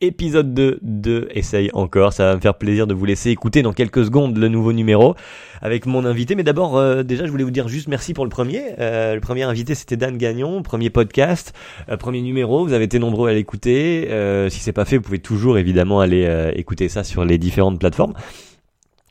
épisode 2 de Essaye encore. Ça va me faire plaisir de vous laisser écouter dans quelques secondes le nouveau numéro avec mon invité. Mais d'abord, euh, déjà, je voulais vous dire juste merci pour le premier. Euh, le premier invité, c'était Dan Gagnon, premier podcast, euh, premier numéro. Vous avez été nombreux à l'écouter. si c'est pas fait, vous pouvez toujours évidemment aller écouter ça sur les différentes plateformes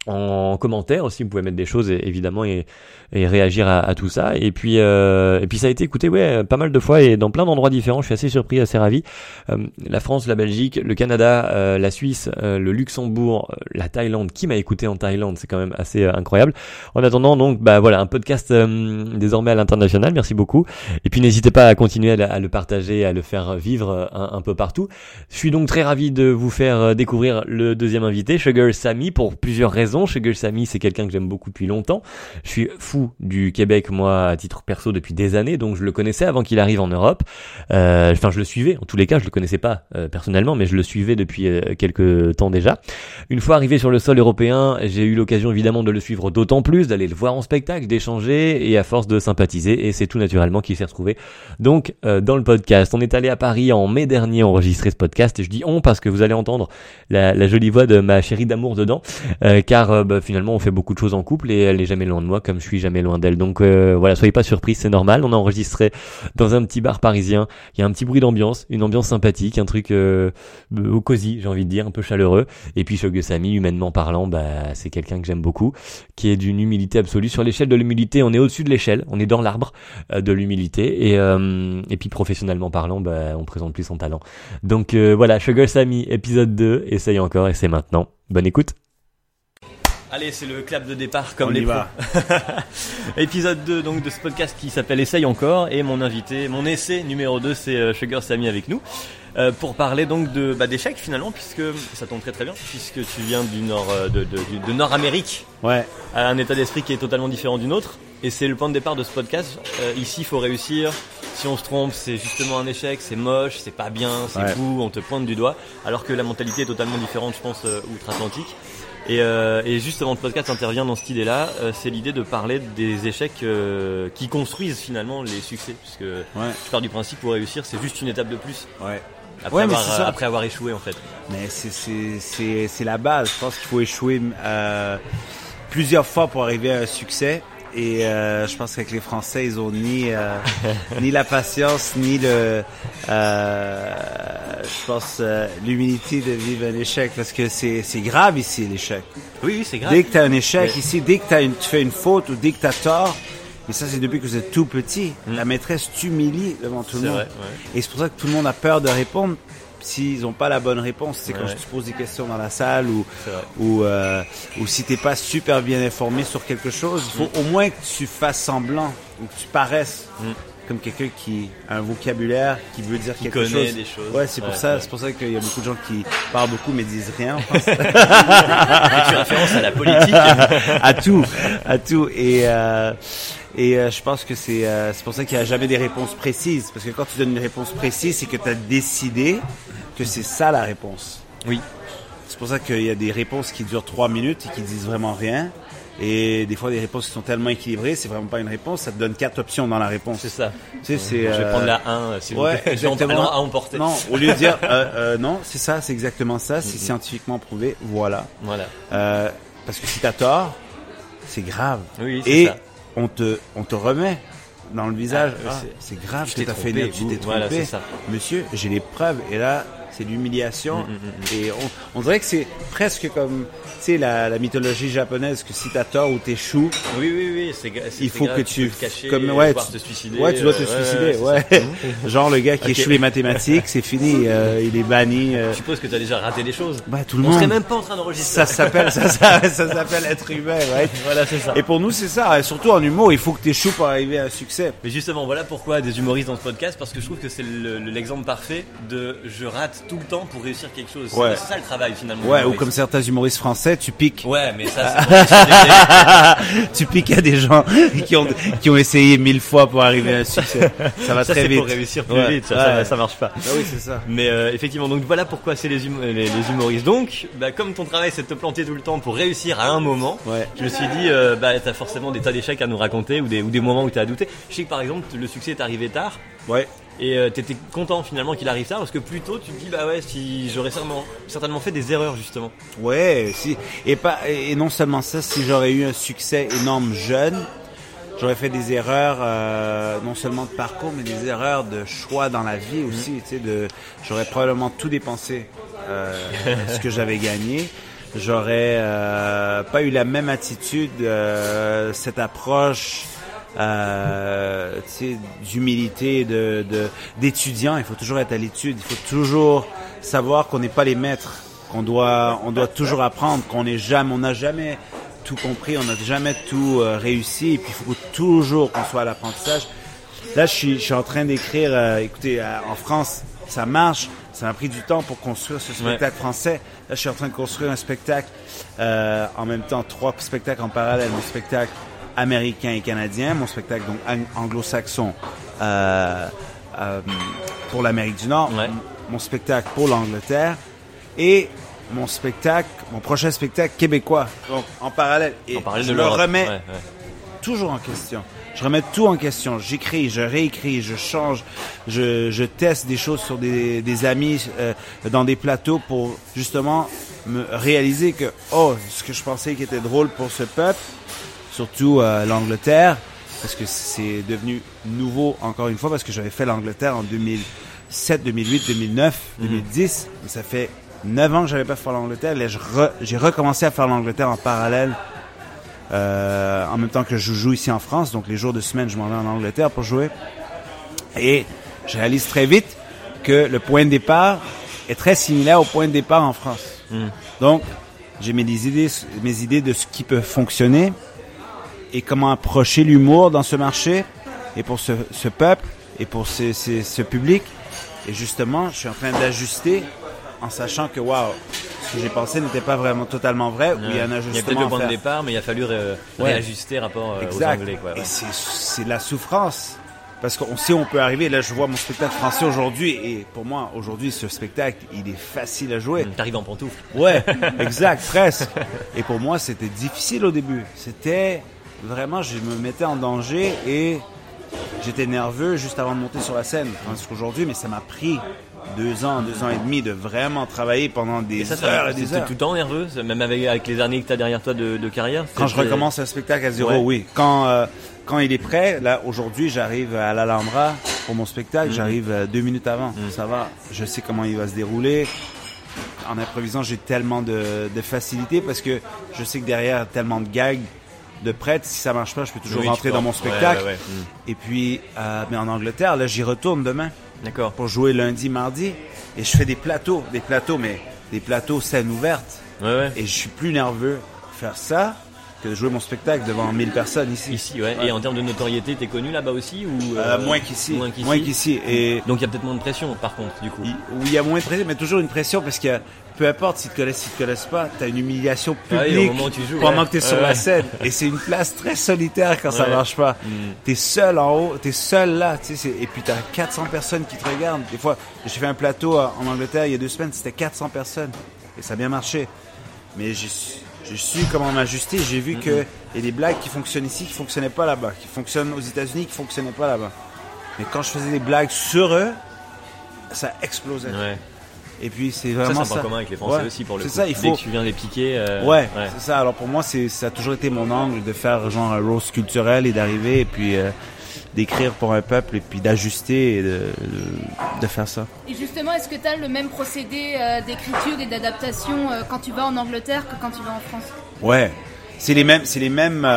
en commentaire aussi vous pouvez mettre des choses évidemment et, réagir à, tout ça. Et puis euh, et puis ça a été écouté ouais pas mal de fois et dans plein d'endroits différents. Je suis assez surpris assez ravi. Euh, la France la Belgique le Canada euh, la Suisse euh, le Luxembourg la Thaïlande. Qui m'a écouté en Thaïlande? C'est quand même assez incroyable. En attendant donc bah voilà un podcast désormais à l'international. Merci beaucoup. Et puis n'hésitez pas à continuer à, le partager à le faire vivre un, un, peu partout. Je suis donc très ravi de vous faire découvrir le deuxième invité Sugar Sammy pour plusieurs raisons Sugar Sammy, c'est quelqu'un que j'aime beaucoup depuis longtemps. Je suis fou du Québec, moi, à titre perso, depuis des années, donc je le connaissais avant qu'il arrive en Europe. Euh, enfin, je le suivais. En tous les cas, je le connaissais pas euh, personnellement, mais je le suivais depuis euh, quelques temps déjà. Une fois arrivé sur le sol européen, j'ai eu l'occasion évidemment de le suivre d'autant plus, d'aller le voir en spectacle, d'échanger, et à force de sympathiser, et c'est tout naturellement qu'il s'est retrouvé. Donc, dans le podcast, on est allé à Paris en mai dernier enregistrer ce podcast, et je dis on parce que vous allez entendre la, la jolie voix de ma chérie d'amour dedans, car euh, bah, finalement on fait beaucoup de choses en couple et elle est jamais loin de moi comme je suis jamais loin d'elle. Donc euh, voilà, soyez pas surpris, c'est normal. On a enregistré dans un petit bar parisien. Il y a un petit bruit d'ambiance, une ambiance sympathique, un truc euh, au cosy, j'ai envie de dire, un peu chaleureux. Et puis Sami, humainement parlant, bah c'est quelqu'un que j'aime beaucoup, qui est d'une humilité absolue. Sur l'échelle de l'humilité, on est au-dessus de l'échelle, on est dans l'arbre de l'humilité. Et et puis professionnellement parlant, bah on présente plus son talent. Donc voilà, Sugar Sami, épisode 2, essaye encore et c'est maintenant. Bonne écoute. Allez, c'est le clap de départ comme les va. Épisode 2 donc de ce podcast qui s'appelle Essaye encore. Et mon invité, mon essai numéro 2 c'est euh, Sugar Sammy avec nous. Euh, pour parler donc de bah, d'échecs finalement puisque ça tombe très très bien puisque tu viens du nord euh, de, de, de, Nord Amérique ouais. À un état d'esprit qui est totalement différent du nôtre. Et c'est le point de départ de ce podcast. Ici il faut réussir. Si on se trompe c'est justement un échec. C'est moche c'est pas bien c'est fou on te pointe du doigt. Alors que la mentalité est totalement différente je pense outre-Atlantique et, euh, et, justement, le podcast intervient dans cette idée-là. Euh, c'est l'idée de parler des échecs euh, qui construisent finalement les succès. Puisque ouais. je pars du principe pour réussir, c'est juste une étape de plus. Ouais. Après, avoir, après avoir échoué en fait. Mais c'est la base. Je pense qu'il faut échouer plusieurs fois pour arriver à un succès. Et euh, je pense qu'avec les Français, ils ont ni euh, ni la patience, ni le, euh, je pense, euh, l'humilité de vivre un échec, parce que c'est c'est grave ici l'échec. Oui, oui, c'est grave. Dès que tu as un échec ici, dès que as une, tu fais une faute ou dès que tu as tort, et ça c'est depuis que vous êtes tout petit, hmm. la maîtresse t'humilie devant tout le monde. Vrai, ouais. Et c'est pour ça que tout le monde a peur de répondre s'ils n'ont pas la bonne réponse, c'est quand je te pose des questions dans la salle ou ou, euh, ou si t'es pas super bien informé sur quelque chose, il faut mm. au moins que tu fasses semblant ou que tu paraisses mm. Comme quelqu'un qui a un vocabulaire, qui veut dire qui quelque connaît Des choses. Ouais, c'est pour ça, c'est pour ça qu'il y a beaucoup de gens qui parlent beaucoup mais disent rien. tu référence à la politique, à tout, à tout et euh, et euh, je pense que c'est euh, c'est pour ça qu'il n'y a jamais des réponses précises. Parce que quand tu donnes une réponse précise, c'est que tu as décidé que c'est ça la réponse. Oui. C'est pour ça qu'il y a des réponses qui durent trois minutes et qui disent vraiment rien. Et des fois, des réponses qui sont tellement équilibrées, c'est vraiment pas une réponse, ça te donne quatre options dans la réponse. C'est ça. Tu sais, c'est. Je vais prendre la 1, s'il ouais, vous plaît. Exactement. Je emporter. Non, au lieu de dire, euh, euh, non, c'est ça, c'est exactement ça, c'est scientifiquement prouvé, voilà. Voilà. Euh, parce que si t'as tort, c'est grave. Oui, ça on te, on te remet dans le visage. Ah, ah, c'est grave tu t'es fait tu t'es trompé. Monsieur, j'ai les preuves. Et là, c'est l'humiliation. Mm, mm, mm, et on, on, dirait que c'est presque comme, tu sais, la, la, mythologie japonaise, que si t'as tort ou t'échoues. Oui, oui, oui, c'est Il faut que tu, te cacher, comme, ouais, tu, te suicider. Ouais, tu dois te euh, suicider, ouais. Genre le gars qui échoue les mathématiques, c'est fini, euh, il est banni. Euh. Je suppose que t'as déjà raté des choses. Bah, tout le on monde. On serait même pas en train d'enregistrer. Ça s'appelle, ça, ça, ça s'appelle être humain, ouais. Voilà, c'est ça. Et pour nous, c'est ça. Surtout en humour, il faut que t'échoues pour arriver à un succès. Mais justement, voilà pourquoi des humoristes dans ce podcast, parce que je trouve que c'est l'exemple parfait de je rate tout le temps pour réussir quelque chose. Ouais. C'est ça le travail finalement. Ouais, ou comme certains humoristes français, tu piques. Ouais, mais ça, tu piques à des gens qui ont qui ont essayé mille fois pour arriver à un succès. Ça va très vite. Pour réussir plus vite, ça, ça, marche pas. Ah oui, c'est ça. Mais euh, effectivement, donc voilà pourquoi c'est les, hum les, humoristes. Donc, bah, comme ton travail c'est de te planter tout le temps pour réussir à un moment, ouais. je me suis dit, euh, bah t'as forcément des tas d'échecs à nous raconter ou des ou des moments où t'as douté. Je sais que par exemple le succès est arrivé tard. Ouais. Et euh, t'étais content finalement qu'il arrive ça parce que plus tôt tu te dis bah ouais si j'aurais certainement, certainement fait des erreurs justement. Ouais, si et pas et non seulement ça, si j'aurais eu un succès énorme jeune, j'aurais fait des erreurs euh, non seulement de parcours mais des erreurs de choix dans la vie aussi. Mm. Tu sais, de j'aurais probablement tout dépensé euh, ce que j'avais gagné. J'aurais euh, pas eu la même attitude, euh, cette approche euh, d'humilité, de, d'étudiant. Il faut toujours être à l'étude. Il faut toujours savoir qu'on n'est pas les maîtres, qu'on doit, on doit toujours apprendre, qu'on n'est jamais, on n'a jamais tout compris, on n'a jamais tout euh, réussi. Et puis il faut toujours qu'on soit à l'apprentissage. Là, je suis, je suis en train d'écrire. Euh, écoutez, en France, ça marche. Ça m'a pris du temps pour construire ce spectacle français. Là, je suis en train de construire un spectacle euh, en même temps, trois spectacles en parallèle. Mon spectacle américain et canadien, mon spectacle donc anglo-saxon euh, euh, pour l'Amérique du Nord, mon spectacle pour l'Angleterre et mon spectacle, mon prochain spectacle québécois. Donc en parallèle. Et je le remets toujours en question. Je remets tout en question. J'écris, je réécris, je change, je, je teste des choses sur des, des amis euh, dans des plateaux pour justement me réaliser que oh, ce que je pensais qui était drôle pour ce peuple, surtout euh, l'Angleterre, parce que c'est devenu nouveau encore une fois, parce que j'avais fait l'Angleterre en 2007, 2008, 2009, 2010, mais ça fait 9 ans que j'avais pas fait l'Angleterre. Là, j'ai recommencé à faire l'Angleterre en parallèle, euh, en même temps que je joue ici en France. Donc les jours de semaine, je m'en vais en Angleterre pour jouer. Et je réalise très vite que le point de départ est très similaire au point de départ en France. Hmm. Donc, j'ai mes idées, mes idées de ce qui peut fonctionner et comment approcher l'humour dans ce marché et pour ce, ce peuple et pour ce, ce, public. Et justement, je suis en train d'ajuster en sachant que, waouh, ce que j'ai pensé n'était pas vraiment totalement vrai. il y a un ajustement. Il y a peut-être le point de départ, mais il a fallu réajuster rapport euh, aux Anglais. Quoi, Et c'est la souffrance. Parce qu'on sait où on peut arriver. Là, je vois mon spectacle français aujourd'hui. Et pour moi, aujourd'hui, ce spectacle, il est facile à jouer. T'arrives en pantoufle. Ouais, exact, presque. Et pour moi, c'était difficile au début. C'était vraiment, je me mettais en danger et j'étais nerveux juste avant de monter sur la scène. Tandis qu'aujourd'hui, mais ça m'a pris deux ans, deux ans et demi de vraiment travailler pendant des et ça, heures et des heures. tout le temps nerveux, même avec, les années que tu as derrière toi de, carrière Quand je recommence un spectacle à zéro, oui. Quand, euh, quand il est prêt, là, aujourd'hui, j'arrive à l'Alhambra pour mon spectacle, mhm. j'arrive euh, deux minutes avant. Mhm. Ça va, je sais comment il va se dérouler. En improvisant, j'ai tellement de, de facilité parce que je sais que derrière, tellement de gags de prête. Si ça marche pas, je peux toujours rentrer dans mon spectacle. Et puis, euh, mais en Angleterre, là, j'y retourne demain. D'accord. Pour jouer lundi, mardi. Et je fais des plateaux, des plateaux, mais des plateaux scène ouverte. Et je suis plus nerveux faire ça que de jouer mon spectacle devant 1000 personnes ici. Ici, ouais. Et en termes de notoriété, t'es connu là-bas aussi ou euh, Moins qu'ici. Moins qu'ici. Et donc il y a peut-être moins de pression, par contre, du coup. oui, il y a moins de pression, mais toujours une pression parce que peu importe si te connaissent, si te connaissent pas, t'as une humiliation ah publique pendant que t'es sur la scène. Et c'est une place très solitaire quand ça marche pas. Tu mm. T'es seul en haut, t'es seul là, tu sais, et puis t'as 400 personnes qui te regardent. Des fois, j'ai fait un plateau en Angleterre il y a deux semaines, c'était 400 personnes. Et ça a bien marché. Mais j'ai j'ai su comment m'ajuster. J'ai vu qu'il y a des blagues qui fonctionnent ici qui fonctionnaient pas là-bas, qui fonctionnent aux États-Unis qui fonctionnaient pas là-bas. Mais quand je faisais des blagues sur eux, ça explosait. Et puis c'est vraiment ça. C'est commun avec les Français aussi pour le coup. ça, il faut. Dès que tu viens les piquer. Euh, ouais, c'est ça. Alors pour moi, c'est ça a toujours été mon angle de faire genre un roast culturel et d'arriver et puis euh, d'écrire pour un peuple et puis d'ajuster et de, de, faire ça. Et justement, est-ce que tu as le même procédé euh, d'écriture et d'adaptation quand tu vas en Angleterre que quand tu vas en France? Ouais, c'est les mêmes, c'est les mêmes,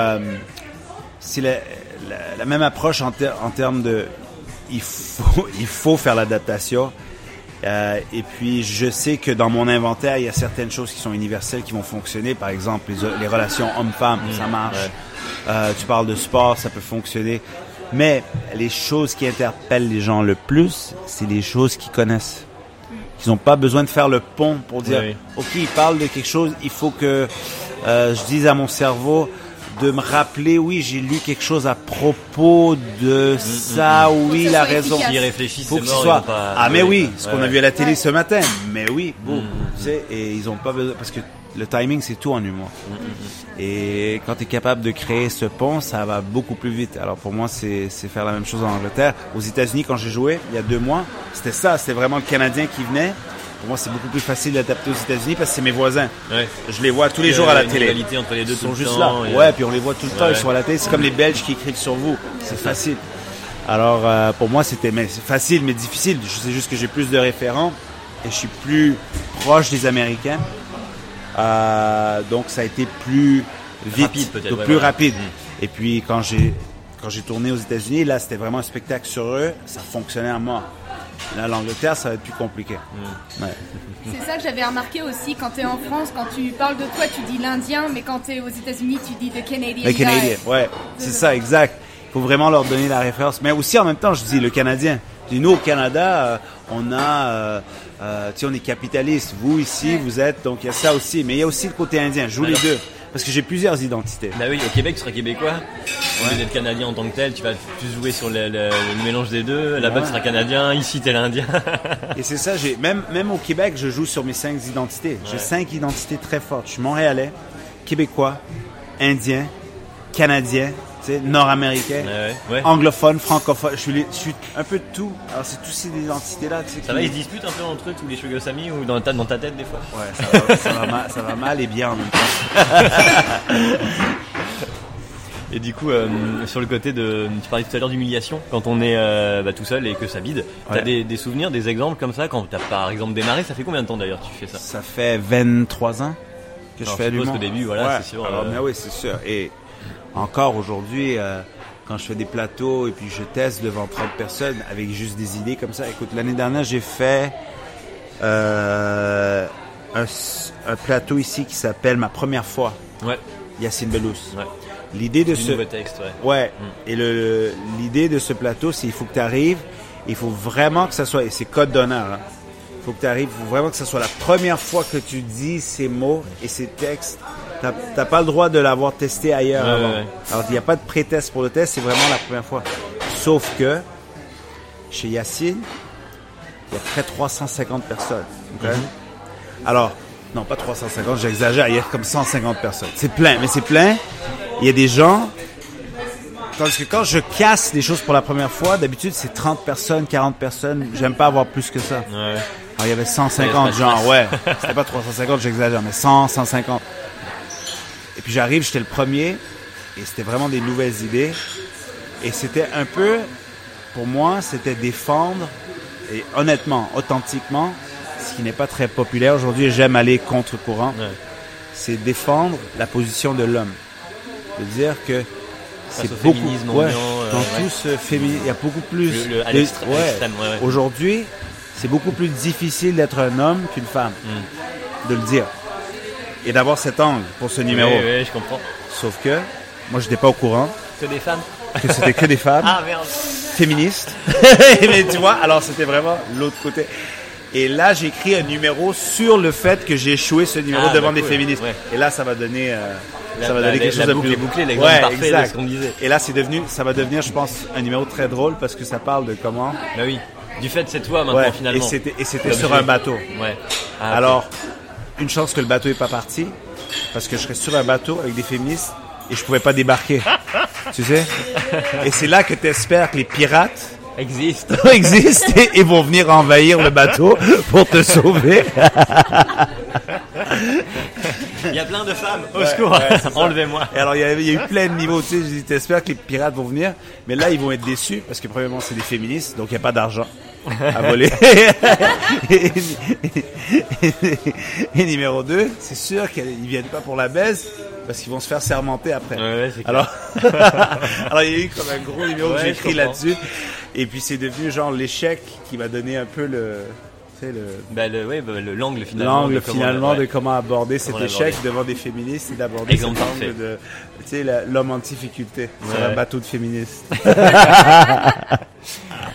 c'est la, la, même approche en, en termes de, il faut, il faut faire l'adaptation euh, et puis, je sais que dans mon inventaire, il y a certaines choses qui sont universelles qui vont fonctionner. Par exemple, les, relations homme-femme, ça mmh. marche. Euh, tu parles de sport, ça peut fonctionner. Mais les choses qui interpellent les gens le plus, c'est les choses qu'ils connaissent. Ils n'ont pas besoin de faire le pont pour dire, OK, il parle de quelque chose, il faut que euh, je dise à mon cerveau, de me rappeler, oui, j'ai lu quelque chose à propos de ça, oui, que ça la soit raison. Qui réfléchissent, Faut que ce soit. pas- Ah, mais oui, ce Ouais, qu'on a vu à la télé Ouais. ce matin. Mais oui, bon, Mm, tu sais, et ils ont pas besoin, parce que le timing, c'est tout en humour. Mm, Et quand tu es capable de créer ce pont, ça va beaucoup plus vite. Alors pour moi, c'est c'est faire la même chose en Angleterre. Aux États-Unis, quand j'ai joué, il y a deux mois, c'était ça, c'était vraiment le Canadien qui venait. Pour moi, c'est beaucoup plus facile d'adapter aux États-Unis parce que c'est mes voisins. Ouais. Je les vois tous les jours à la télé. entre les deux Ils sont juste temps, là. Ouais, puis on les voit tout le temps, ils sont à la télé. C'est comme les Belges qui écrivent sur vous. C'est facile. Alors, euh, pour moi, c'était c'est facile, mais difficile. Je sais juste que j'ai plus de référents et je suis plus proche des Américains. Euh, donc, ça a été plus vite, Rapide, peut-être, donc ouais, plus rapide. Mm. Et puis, quand j'ai quand j'ai tourné aux États-Unis, là, c'était vraiment un spectacle sur eux. Ça fonctionnait à mort. Là, l'Angleterre, ça va être plus compliqué. Mm. Ouais. C'est ça que j'avais remarqué aussi quand tu es en France, quand tu parles de toi, tu dis l'Indien, mais quand tu es aux États-Unis, tu dis the Canadian. Le guy. Canadien, ouais, c'est ça, exact. Il faut vraiment leur donner la référence. Mais aussi, en même temps, je dis le Canadien. Je dis, nous, au Canada, euh, on a, euh, euh, tu sais, on est capitaliste. Vous, ici, Ouais. vous êtes, donc il y a ça aussi. Mais il y a aussi le côté indien. Je joue Alors. les deux. Parce que j'ai plusieurs identités. Bah oui, au Québec, tu seras québécois. Au lieu d'être canadien en tant que tel, tu vas plus jouer sur le, le- le mélange des deux. Là-bas, Ouais. tu seras canadien. Ici, t'es l'indien. Et c'est ça, j'ai, même, même au Québec, je joue sur mes cinq identités. J'ai Ouais. cinq identités très fortes. Je suis montréalais, québécois, indien, canadien, nord-américain. ouais, ouais. ouais. anglophone, francophone, je suis, les- je suis un peu de tout. Alors c'est tous ces identités-là, tu sais. Ça qui- va, ils se disputent un peu entre eux, tous les Sugar Sammy, ou dans ta, dans ta tête, des fois? Ouais, ça va, ça va mal, ça va mal et bien en même temps. Et du coup, euh, sur le côté de, tu parlais tout à l'heure d'humiliation, quand on est euh, bah, tout seul et que ça bide. T'as Ouais. des, des souvenirs, des exemples comme ça quand t'as par exemple démarré Ça fait combien de temps d'ailleurs tu fais ça? Ça fait 23 ans que Alors, je fais je suppose qu'au début, voilà, Ouais, c'est sûr, alors, euh, mais oui, c'est sûr. Et encore aujourd'hui, euh, quand je fais des plateaux et puis je teste devant 30 personnes avec juste des idées comme ça. Écoute, l'année dernière, j'ai fait euh, un, plateau ici qui s'appelle Ma première fois, Ouais, Yacine Bellous. ouais. L'idée de Du ce nouveau texte, ouais. Ouais. Et le l'idée de ce plateau, c'est il faut que tu arrives, il faut vraiment que ça soit et c'est code d'honneur. Hein. Il faut que tu arrives, il faut vraiment que ça soit la première fois que tu dis ces mots et ces textes. T'as pas le droit de l'avoir testé ailleurs Ouais, avant. ouais, ouais. Alors il n'y a pas de pré-test pour le test, c'est vraiment la première fois. Sauf que chez Yacine, il y a près de 350 personnes. ok? Alors, non, pas 350, j'exagère, il y a comme 150 personnes. C'est plein, mais c'est plein. Il y a des gens. Tandis que quand je casse des choses pour la première fois, d'habitude c'est 30 personnes, 40 personnes. J'aime pas avoir plus que ça. Alors il y avait 150 Ouais, c'est gens, ouais. C'était pas 350, j'exagère, mais 100, 150. Puis j'arrive, j'étais le premier, et c'était vraiment des nouvelles idées. Et c'était un peu, pour moi, c'était défendre, et honnêtement, authentiquement, ce qui n'est pas très populaire aujourd'hui, j'aime aller contre-courant, Ouais. c'est défendre la position de l'homme. De dire que c'est au beaucoup, ouais, euh, dans ouais. tout ce féminisme, il y a beaucoup plus Le- le- de-. Aujourd'hui, c'est beaucoup plus difficile d'être un homme qu'une femme, Mm. de le dire. Et d'avoir cet angle pour ce numéro. Ouais, je comprends. Sauf que, moi, je n'étais pas au courant Que des femmes que c'était que des femmes Ah merde féministes. Mais tu vois, alors c'était vraiment l'autre côté. Et là, j'ai écrit un numéro sur le fait que j'ai échoué ce numéro Ah, devant bah, des cool. féministes. Ouais. Et là, ça va donner, euh, La- ça va la- donner quelque la chose de boucle plus. est bouclée, l'exemple Ouais, parfait de exact. ce qu'on disait. Et là, c'est devenu, ça va devenir, je pense, un numéro très drôle parce que ça parle de comment. Bah oui. Du fait, c'est toi maintenant Ouais. finalement. Et c'était, sur un bateau. Ouais. Ah. Alors, une chance que le bateau est pas parti, parce que je serais sur un bateau avec des féministes et je pouvais pas débarquer. tu sais? Et c'est là que tu espères que les pirates Existe. existent et, et vont venir envahir le bateau pour te sauver. Il y a plein de femmes. Au Ouais, secours. ouais. Enlevez-moi. Alors, il y, a, il y a eu plein de niveaux. Tu sais, je dis, t'espères que les pirates vont venir, mais là, ils vont être déçus parce que, premièrement, c'est des féministes, donc il n'y a pas d'argent à voler. et, et numéro 2, c'est sûr qu'ils viennent pas pour la baisse parce qu'ils vont se faire sermenter après. Ouais, ouais. Alors, alors il y a eu comme un gros numéro que Ouais, j'ai je écrit là-dessus. Et puis c'est devenu genre l'échec qui m'a donné un peu le, le, Bah, le, ouais, bah, le- l'angle finalement. l'angle de comment- finalement ouais. de comment aborder cet Comment échec devant des féministes et d'aborder cet angle de, tu sais, l'homme en difficulté sur un bateau de féministes.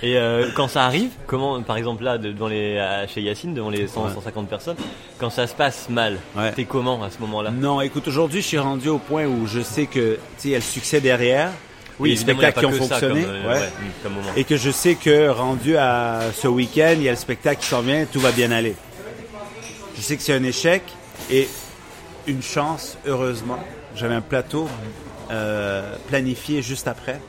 Et euh, quand ça arrive, comment, par exemple là, devant les, chez Yacine, devant les 100, 150 personnes, quand ça se passe mal, t'es comment à ce moment-là? Non, écoute, aujourd'hui, je suis rendu au point où je sais que, tu sais, il y a le succès derrière. Oui, les spectacles qui ont fonctionné. Euh, et que je sais que rendu à ce week-end, il y a le spectacle qui s'en vient, tout va bien aller. Je sais que c'est un échec et une chance, heureusement. J'avais un plateau euh, planifié juste après.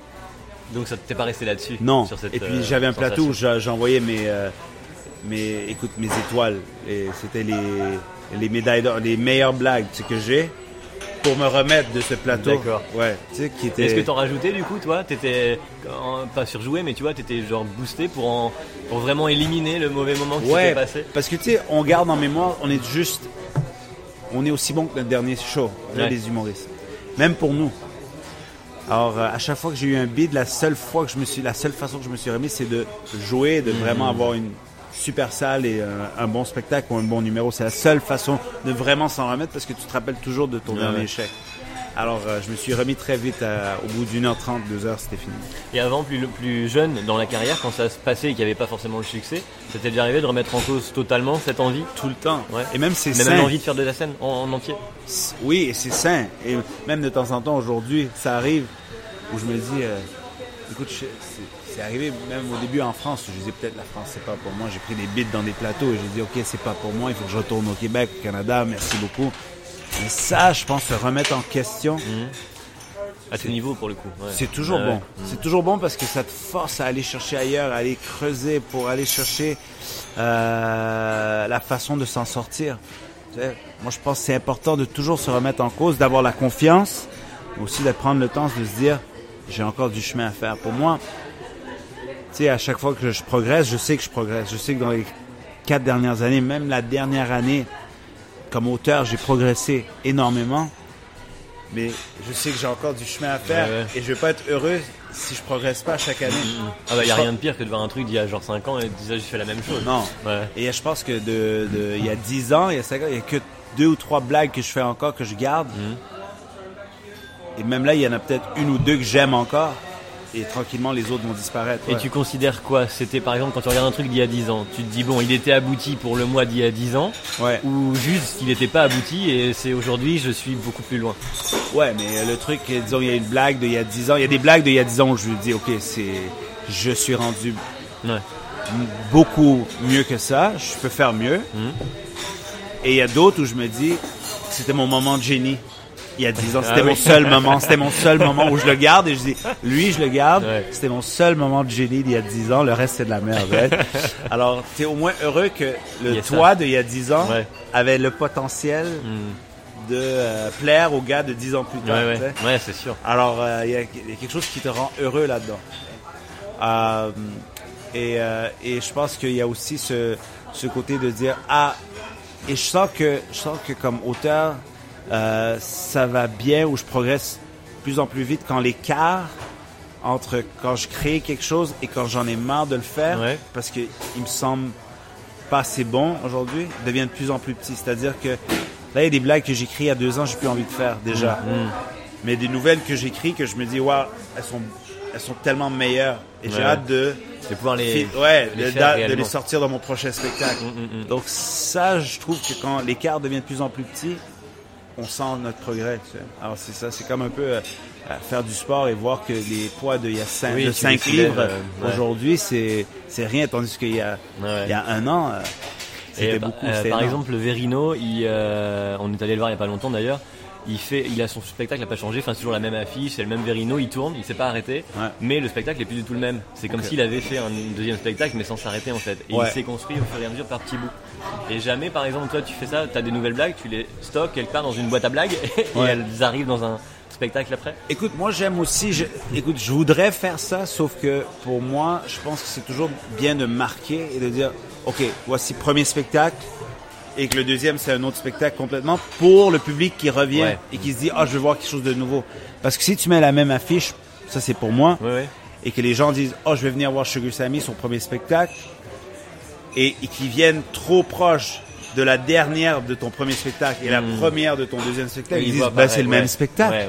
Donc ça t'est pas resté là-dessus Non. et puis j'avais un euh, plateau où j'envoyais mes, mes, écoute, mes étoiles. Et c'était les, les médailles d'or, les meilleures blagues que j'ai pour me remettre de ce plateau. D'accord. Ouais. Tu sais, qui était... Est-ce que t'en rajoutais du coup, toi? T'étais pas surjoué, mais tu vois, t'étais genre boosté pour en... pour vraiment éliminer le mauvais moment qui s'était passé? Parce que tu sais, on garde en mémoire, on est juste, on est aussi bon que notre dernier show, les humoristes. Même pour nous. Alors, euh, à chaque fois que j'ai eu un bid, la seule fois que je me suis, la seule façon que je me suis remis, c'est de jouer, de vraiment avoir une super salle et euh, un bon spectacle ou un bon numéro. C'est la seule façon de vraiment s'en remettre parce que tu te rappelles toujours de ton dernier échec. Alors, euh, je me suis remis très vite. au bout d'une heure trente, deux heures, c'était fini. Et avant, plus, plus jeune dans la carrière, quand ça se passait et qu'il n'y avait pas forcément le succès, c'était déjà arrivé de remettre en cause totalement cette envie? Tout le temps. Ouais. Et même c'est Même l'envie de faire de la scène en, entier? Oui, et c'est sain. Et même de temps en temps, aujourd'hui, ça arrive où je me dis, euh, écoute, c'est arrivé même au début en France. Je disais peut-être la France, c'est pas pour moi. J'ai pris des bits dans des plateaux et j'ai dit, ok, c'est pas pour moi. Il faut que je retourne au Québec, au Canada. Merci beaucoup. Mais ça, je pense, se remettre en question. Mhm. À ce niveau, pour le coup. C'est toujours bon. C'est toujours bon parce que ça te force à aller chercher ailleurs, à aller creuser pour aller chercher euh, la façon de s'en sortir. moi, je pense que c'est important de toujours se remettre en cause, d'avoir la confiance, mais aussi de prendre le temps de se dire, j'ai encore du chemin à faire. Pour moi, tu sais, à chaque fois que je progresse, je sais que je progresse. Je sais que dans les quatre dernières années, même la dernière année, comme auteur, j'ai progressé énormément. Mais je sais que j'ai encore du chemin à faire et je vais pas être heureux si je progresse pas chaque année. Mm, mm. Ah bah y a rien de pire que de voir un truc d'il y a genre 5 ans et de dire j'ai fait la même chose. Non. Et je pense que de, il y a 10 ans, il y a 5 ans, il y a que deux ou trois blagues que je fais encore que je garde. Mm. Et même là, il y en a peut-être une ou deux que j'aime encore. Et tranquillement, les autres vont disparaître. Et tu considères quoi? C'était par exemple quand tu regardes un truc d'il y a 10 ans, tu te dis bon, il était abouti pour le mois d'il y a 10 ans, ouais. ou juste qu'il n'était pas abouti et c'est aujourd'hui, je suis beaucoup plus loin. Ouais, mais le truc, disons, il y a une blague d'il y a 10 ans, il y a des blagues d'il y a 10 ans où je me dis, ok, c'est, je suis rendu beaucoup mieux que ça, je peux faire mieux. Hum. Et il y a d'autres où je me dis, c'était mon moment de génie il y a 10 ans. C'était ah mon seul moment. C'était mon seul moment où je le garde et je dis, lui, je le garde. C'était mon seul moment de génie d'il y a 10 ans. Le reste, c'est de la merde. Alors, tu es au moins heureux que le toi d'il y a 10 ans avait le potentiel hmm. de euh, plaire aux gars de 10 ans plus tard. Ouais, c'est sûr. Alors, euh, il y, a quelque chose qui te rend heureux là-dedans. Euh, et, et je pense qu'il y a aussi ce, ce côté de dire, ah, et je sens que, je sens que comme auteur, euh, ça va bien ou je progresse plus en plus vite quand l'écart entre quand je crée quelque chose et quand j'en ai marre de le faire, parce qu'il me semble pas assez bon aujourd'hui, devient de plus en plus petit. C'est-à-dire que là, il y a des blagues que j'écris il y a deux ans, j'ai plus envie de faire déjà. Mm, mm. Mais des nouvelles que j'écris que je me dis, waouh, elles sont, elles sont tellement meilleures. Et j'ai hâte de, de pouvoir les, ouais, de, les sortir dans mon prochain spectacle. Mm, Donc ça, je trouve que quand l'écart devient de plus en plus petit, on sent notre progrès. Alors c'est ça, c'est comme un peu euh, faire du sport et voir que les poids de il y a 5, livres euh, aujourd'hui, c'est c'est rien, tandis qu'il y a il y a un an, euh, c'était beaucoup. par exemple, le Verino, il, on est allé le voir il y a pas longtemps d'ailleurs il fait, il a son spectacle n'a pas changé, enfin c'est toujours la même affiche, c'est le même Verino, il tourne, il s'est pas arrêté, mais le spectacle est plus du tout le même. C'est comme s'il avait fait un deuxième spectacle mais sans s'arrêter en fait. Et il s'est construit au fur et à mesure par petits bouts. Et jamais, par exemple, toi tu fais ça, tu as des nouvelles blagues, tu les stockes quelque part dans une boîte à blagues et elles arrivent dans un spectacle après. Écoute, moi j'aime aussi, je, écoute, je voudrais faire ça, sauf que pour moi, je pense que c'est toujours bien de marquer et de dire, ok, voici premier spectacle et que le deuxième c'est un autre spectacle complètement pour le public qui revient et qui se dit ah je veux voir quelque chose de nouveau. Parce que si tu mets la même affiche ça c'est pour moi. Et que les gens disent oh je vais venir voir Sugar Sammy son premier spectacle. Et, et qu'ils viennent trop proche de la dernière de ton premier spectacle et la hmm. première de ton deuxième spectacle, ils, disent bah, c'est le même spectacle.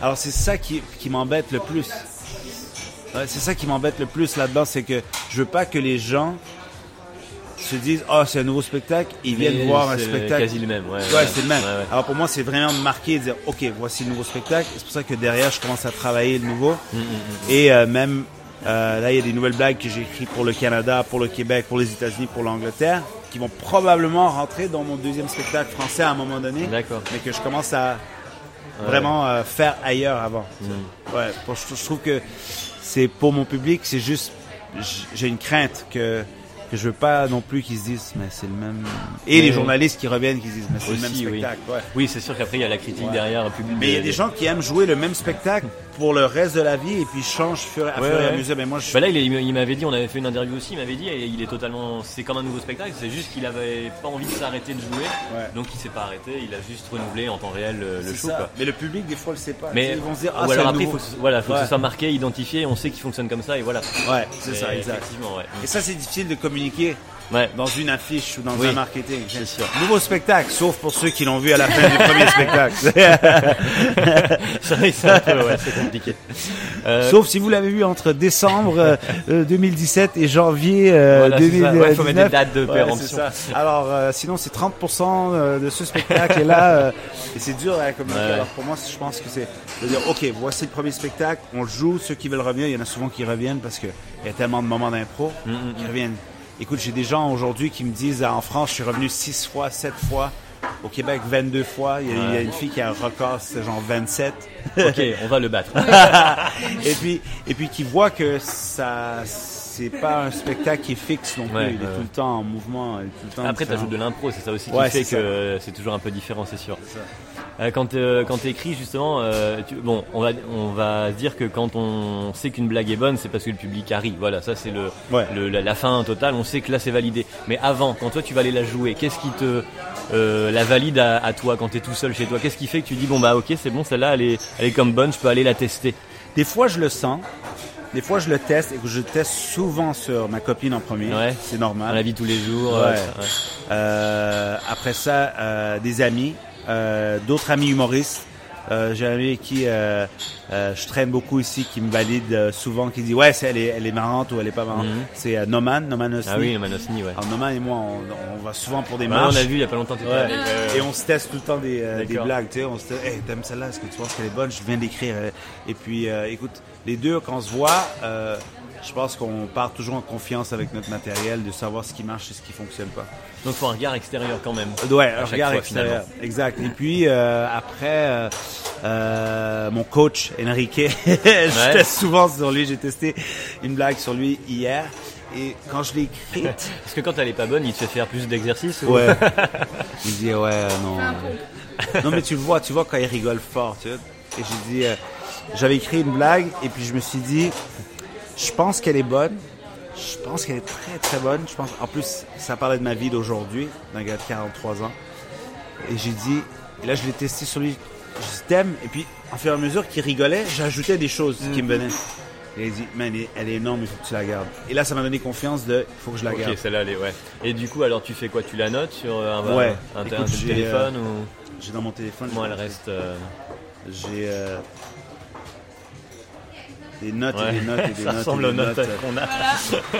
Alors c'est ça qui, qui m'embête le plus. c'est ça qui m'embête le plus là-dedans, c'est que je veux pas que les gens se disent oh c'est un nouveau spectacle. Ils viennent voir un spectacle. quasi le même ouais, ouais, c'est le même. Alors pour moi c'est vraiment marquer et dire ok voici le nouveau spectacle. C'est pour ça que derrière je commence à travailler le nouveau. Mm, mm, mm, et euh, même euh, là il y a des nouvelles blagues que j'ai écrites pour le Canada pour le Québec pour les États-Unis pour l'Angleterre qui vont probablement rentrer dans mon deuxième spectacle français à un moment donné d'accord. mais que je commence à vraiment euh, faire ailleurs avant. Ouais je trouve que c'est pour mon public c'est juste j'ai une crainte que je veux pas non plus qu'ils se disent mais c'est le même. Et les journalistes qui reviennent qui se disent mais c'est le même spectacle oui, oui c'est sûr qu'après il y a la critique derrière public mais il y a des gens qui aiment jouer le même spectacle pour le reste de la vie et puis change fur, à fur et à mesure. Mais moi, je... bah là, il, il m'avait dit, on avait fait une interview aussi, il m'avait dit, et il est totalement, c'est comme un nouveau spectacle. C'est juste qu'il avait pas envie de s'arrêter de jouer, donc il s'est pas arrêté. Il a juste renouvelé en temps réel le, show. Quoi. Mais le public des fois le sait pas. Mais ils vont se dire, ah, ou alors après, faut, voilà, faut que ce soit marqué, identifié. On sait qu'il fonctionne comme ça et voilà. Ouais, c'est ça, exactement. Ouais. Et ça, c'est difficile de communiquer. Ouais. dans une affiche ou dans un marketing. C'est sûr. Nouveau spectacle, sauf pour ceux qui l'ont vu à la fin du premier spectacle. c'est un peu, ouais, c'est compliqué. Euh, Sauf si vous l'avez vu entre décembre 2017 euh, et janvier euh, 2019. Il faut mettre des dates de péremption. Alors, euh, sinon, c'est 30% de ce spectacle. et là, et c'est dur à communiquer. Alors, pour moi, je pense que c'est de dire, OK, voici le premier spectacle, on le joue. Ceux qui veulent revenir, il y en a souvent qui reviennent parce qu'il y a tellement de moments d'impro mm, mm, qui mm. reviennent. Écoute, j'ai des gens aujourd'hui qui me disent, en France, je suis revenu 6 fois, 7 fois. Au Québec, 22 fois. Il y, a, une fille qui a un record, c'est genre 27. Ok, on va le battre. et puis, et puis qui voit que ça, c'est pas un spectacle qui est fixe non plus. il est tout le temps en mouvement. tout le temps Après, tu ajoutes de l'impro, c'est ça aussi qui fait que c'est toujours un peu différent, c'est sûr. Euh, quand euh, quand écris justement, euh, bon, on va on va dire que quand on sait qu'une blague est bonne, c'est parce que le public arrive. Voilà, ça c'est le, la, fin totale. On sait que là c'est validé. Mais avant, quand toi tu vas aller la jouer, qu'est-ce qui te la valide à, toi quand tu es tout seul chez toi? Qu'est-ce qui fait que tu dis bon bah ok c'est bon celle-là elle est elle est comme bonne, je peux aller la tester? Des fois je le sens. Des fois, je le teste et que je teste souvent sur ma copine en premier. Ouais. C'est normal. Dans la vie tous les jours. Euh, après ça, euh, des amis, euh, d'autres amis humoristes. Euh, j'ai un ami qui euh, euh, je traîne beaucoup ici, qui me valide souvent, qui dit ouais, elle est, elle est marrante ou elle est pas marrante. Mhm. C'est Noman, Noman Osni. Ah oui, Noman Osni, ouais. Alors Noman et moi, on, on va souvent pour des marches. On a vu il y a pas longtemps. Ouais. Et on se teste tout le temps des, des blagues, tu sais. On se dit, hey, t'aimes celle-là Est-ce que tu penses qu'elle est bonne? Je viens d'écrire. Et puis, écoute, les deux quand on se voit je pense qu'on part toujours en confiance avec notre matériel, de savoir ce qui marche et ce qui fonctionne pas. Donc, il faut un regard extérieur quand même. Ouais, un regard extérieur. Exact. Et puis, euh, après, euh, euh, mon coach, Enrique, je teste souvent sur lui. J'ai testé une blague sur lui hier. Et quand je l'ai écrite. Parce que quand elle est pas bonne, il te fait faire plus d'exercices Ouais. il dit, ouais, non. non, mais tu le vois, tu vois quand il rigole fort, tu vois. Et j'ai dit, j'avais écrit une blague, et puis je me suis dit, je pense qu'elle est bonne. Je pense qu'elle est très très bonne. Je pense, en plus, ça parlait de ma vie d'aujourd'hui, d'un gars de 43 ans. Et j'ai dit, et là je l'ai testé sur lui, je t'aime. Et puis, en fur et à mesure qu'il rigolait, j'ajoutais des choses qui me venaient. Et il dit, mais elle est, énorme, il faut que tu la gardes. Et là, ça m'a donné confiance de, il faut que je la garde. Ok, celle-là, elle est, ouais. Et du coup, alors tu fais quoi? Tu la notes sur un, ouais. un, téléphone ou? J'ai dans mon téléphone. Moi, elle reste. Euh, j'ai. Euh, des notes et des notes et des ça notes. ressemble aux notes, qu'on a.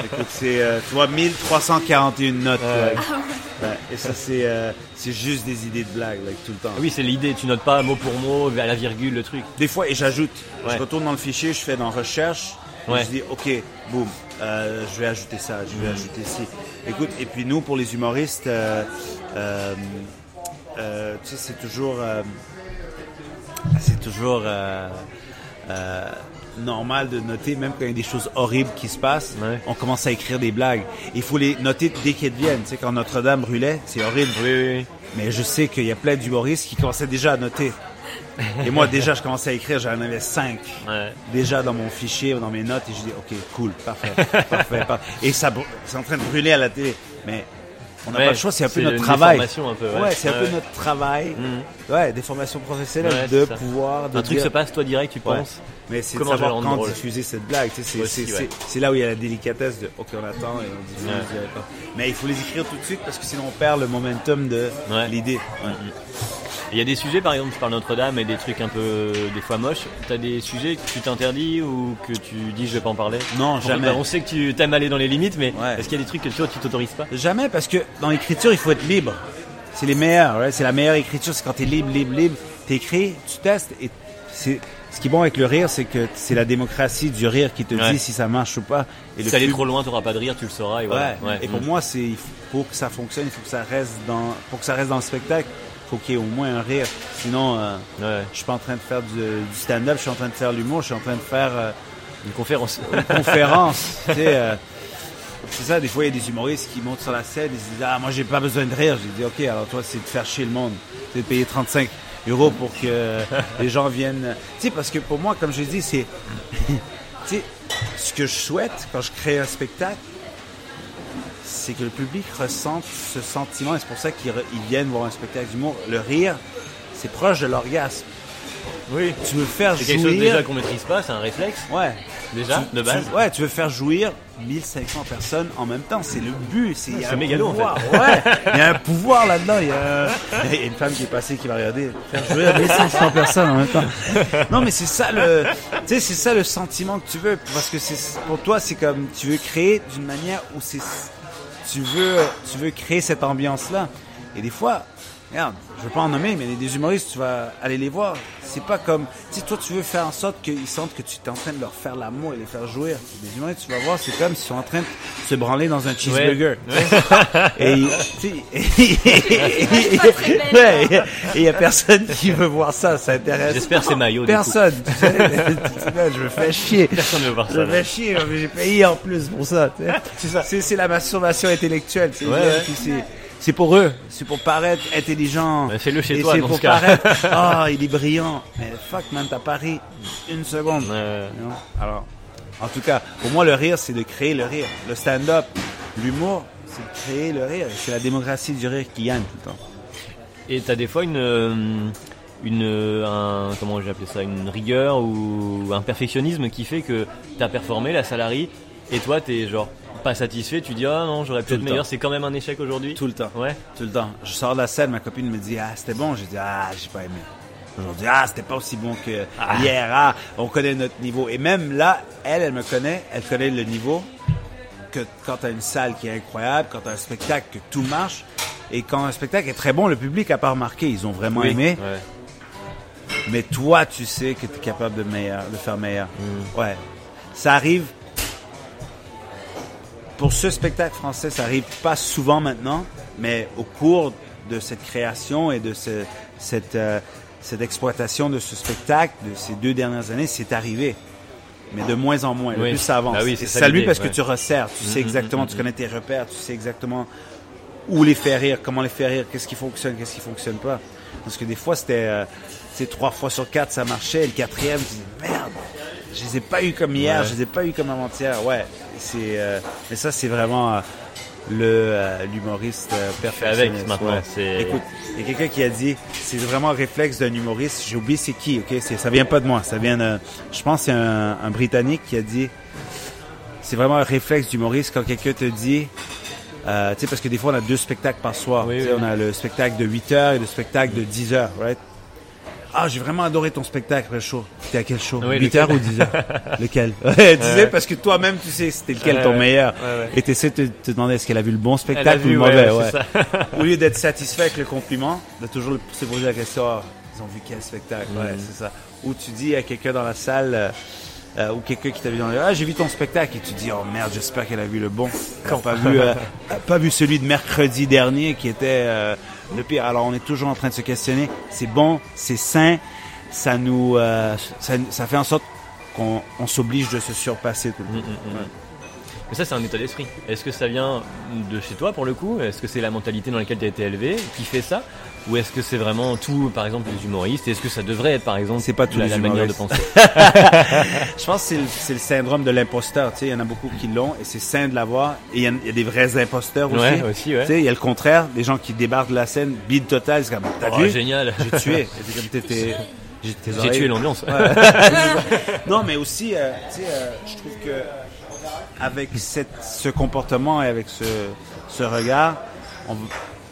Écoute, c'est, euh, tu vois, 1341 notes. Ah et ça, c'est, euh, c'est juste des idées de blagues, tout le temps. Oui, c'est l'idée. Tu notes pas mot pour mot, à la virgule, le truc. Des fois, et j'ajoute. Je retourne dans le fichier, je fais dans recherche. je dis, OK, boum, euh, je vais ajouter ça, je vais mm. ajouter ci. Écoute, et puis nous, pour les humoristes, euh, euh, tu sais, c'est toujours, c'est toujours normal de noter, même quand il y a des choses horribles qui se passent, on commence à écrire des blagues. Il faut les noter dès qu'elles viennent. Tu sais, quand Notre-Dame brûlait, c'est horrible. Oui, Mais je sais qu'il y a plein d'humoristes qui commençaient déjà à noter. Et moi, déjà, je commençais à écrire, j'en avais cinq. Déjà dans mon fichier, dans mes notes, et je dis, OK, cool, parfait, parfait, parfait. Et ça, c'est en train de brûler à la télé. Mais on n'a pas le choix, c'est un peu notre travail. Un peu, ouais, c'est un peu notre travail. Mhm. Ouais, des formations professionnelles de pouvoir. De un truc se passe, toi direct, tu penses mais c'est de savoir quand diffuser cette blague. C'est là où il y a la délicatesse de OK, on attend et on diffuse. Mais il faut les écrire tout de suite parce que sinon on perd le momentum de l'idée. Il y a des sujets, par exemple, tu parles Notre-Dame et des trucs un peu, des fois moches. T'as des sujets que tu t'interdis ou que tu dis je vais pas en parler? Non, jamais. on sait que tu aimes aller dans les limites, mais est-ce qu'il y a des trucs que tu t'autorises pas? Jamais, parce que dans l'écriture, il faut être libre. C'est les meilleurs, c'est la meilleure écriture, c'est quand t'es libre, libre, libre. T'écris, tu testes et c'est ce qui est bon avec le rire, c'est que c'est la démocratie du rire qui te dit si ça marche ou pas. Et si ça trop loin, tu n'auras pas de rire, tu le sauras. Et, voilà. et pour mm. moi, c'est pour que ça fonctionne, il faut que ça reste dans, pour que ça reste dans le spectacle, faut qu'il y ait au moins un rire. Sinon, euh, je suis pas en train de faire du, stand-up, je suis en train de faire l'humour, je suis en train de faire euh, une conférence. Une conférence. Euh, c'est ça, des fois, il y a des humoristes qui montent sur la scène et se disent Ah, moi, j'ai pas besoin de rire. J'ai dit Ok, alors toi, c'est de faire chier le monde. C'est de payer 35 euros pour que les gens viennent. Tu sais, parce que pour moi, comme je dis, c'est. tu sais, ce que je souhaite quand je crée un spectacle, c'est que le public ressente ce sentiment et c'est pour ça qu'ils viennent voir un spectacle d'humour. Le rire, c'est proche de l'orgasme. Oui. Tu veux faire jouir. C'est quelque chose déjà qu'on maîtrise pas, c'est un réflexe. Ouais. Déjà, de base. ouais, tu veux faire jouir 1500 personnes en même temps. C'est le but. C'est mégalo, en fait. Ouais. Il y a un pouvoir là-dedans. Il y, a... une femme qui est passée qui va regarder. Faire jouir 1500 personnes en même temps. Non, mais c'est ça le, tu sais, c'est ça le sentiment que tu veux. Parce que c'est, pour toi, c'est comme, tu veux créer d'une manière où c'est, tu veux, tu veux créer cette ambiance-là. Et des fois, regarde, je veux pas en nommer, mais des humoristes, tu vas aller les voir. C'est pas comme, si toi tu veux faire en sorte qu'ils sentent que tu es en train de leur faire l'amour et les faire jouir. Des humoristes, tu vas voir, c'est comme s'ils sont en train de se branler dans un cheeseburger. et il y a personne qui veut voir ça, ça intéresse. J'espère c'est maillot. Personne. je me fais chier. Personne ne veut voir ça. Je me fais chier, mais j'ai payé en plus pour ça. C'est la masturbation intellectuelle. C'est c'est pour eux, c'est pour paraître intelligent. Fais-le chez toi, dans pour paraître, ah, il est brillant. Mais fuck, man, t'as pari une seconde. Alors, en tout cas, pour moi, le rire, c'est de créer le rire. Le stand-up, l'humour, c'est de créer le rire. C'est la démocratie du rire qui gagne tout le temps. Et t'as des fois une, euh, une, un, comment j'ai appelé ça, une rigueur ou un perfectionnisme qui fait que t'as performé la salariée et toi t'es genre pas satisfait, tu dis ah non, j'aurais pu être meilleur, c'est quand même un échec aujourd'hui? Tout le temps. Ouais. Tout le temps. Je sors de la scène, ma copine me dit ah c'était bon, j'ai dit ah j'ai pas aimé. Aujourd'hui, ah, c'était pas aussi bon que ah. hier. Ah, on connaît notre niveau. Et même là, elle, elle me connaît, elle connaît le niveau que quand t'as une salle qui est incroyable, quand t'as un spectacle que tout marche, et quand un spectacle est très bon, le public a pas remarqué, ils ont vraiment aimé. Mais toi, tu sais que tu es capable de, meilleur, de faire meilleur. Mm. Ouais. Ça arrive pour ce spectacle français, ça arrive pas souvent maintenant, mais au cours de cette création et de cette, euh, cette exploitation de ce spectacle de ces deux dernières années, c'est arrivé. Mais de moins en moins. Le plus ça avance. Bah oui, c'est ça, lui parce que tu resserres. Tu sais mm-hmm, exactement, tu mm-hmm. connais tes repères, tu sais exactement où les faire rire, comment les faire rire, qu'est-ce qui fonctionne, qu'est-ce qui fonctionne pas. Parce que des fois, c'était, c'est euh, trois fois sur quatre, ça marchait. Et le quatrième, tu dis, merde, je les ai pas eu comme hier, je les ai pas eu comme avant-hier. Ouais, c'est, euh, mais ça, c'est vraiment euh, le euh, l'humoriste parfait avec maintenant. Écoute, il y a quelqu'un qui a dit, c'est vraiment un réflexe d'un humoriste. J'ai oublié c'est qui. Ok, c'est, ça vient pas de moi. Ça vient de, je pense, c'est un, un Britannique qui a dit, c'est vraiment un réflexe d'humoriste quand quelqu'un te dit. Euh, tu sais, parce que des fois, on a deux spectacles par soir. On a le spectacle de 8 heures et le spectacle de 10 heures, right? Ah, j'ai vraiment adoré ton spectacle, le show. C'était à quel show? 8h ou 10h Lequel? Ouais, Disais parce que toi-même, tu sais c'était lequel ton meilleur. Et tu essaies de te, demander est-ce qu'elle a vu le bon spectacle ou le mauvais? Au lieu d'être satisfait avec le compliment, de toujours se poser la question ah, ils ont vu quel spectacle? Ouais, mm. c'est ça. Ou tu dis à quelqu'un dans la salle. Euh, euh, ou quelqu'un qui t'a vu dans le ah j'ai vu ton spectacle et tu dis oh merde j'espère qu'elle a vu le bon quand pas vu euh, pas vu celui de mercredi dernier qui était le pire. Alors on est toujours en train de se questionner. C'est bon, c'est sain, ça nous, euh, ça, fait en sorte qu'on s'oblige de se surpasser tout le temps. Mm, mm, mm. Mais ça, c'est un état d'esprit. Est-ce que ça vient de chez toi pour le coup? Est-ce que c'est la mentalité dans laquelle tu as été élevé? Qui fait ça? Ou est-ce que c'est vraiment tout, par exemple, les humoristes? Est-ce que ça devrait être, par exemple, c'est pas tout la, manière de penser? Je pense que c'est le, syndrome de l'imposteur. Tu sais, il y en a beaucoup qui l'ont et c'est sain de l'avoir. Et il y, a des vrais imposteurs aussi. Ouais, aussi Tu sais, il y a le contraire, des gens qui débarquent de la scène, bide total, c'est comme, t'as oh, vu? Génial. J'ai tué. J'ai tué l'ambiance. non, mais aussi, euh, tu sais, euh, je trouve que avec cette, ce comportement et avec ce, ce regard,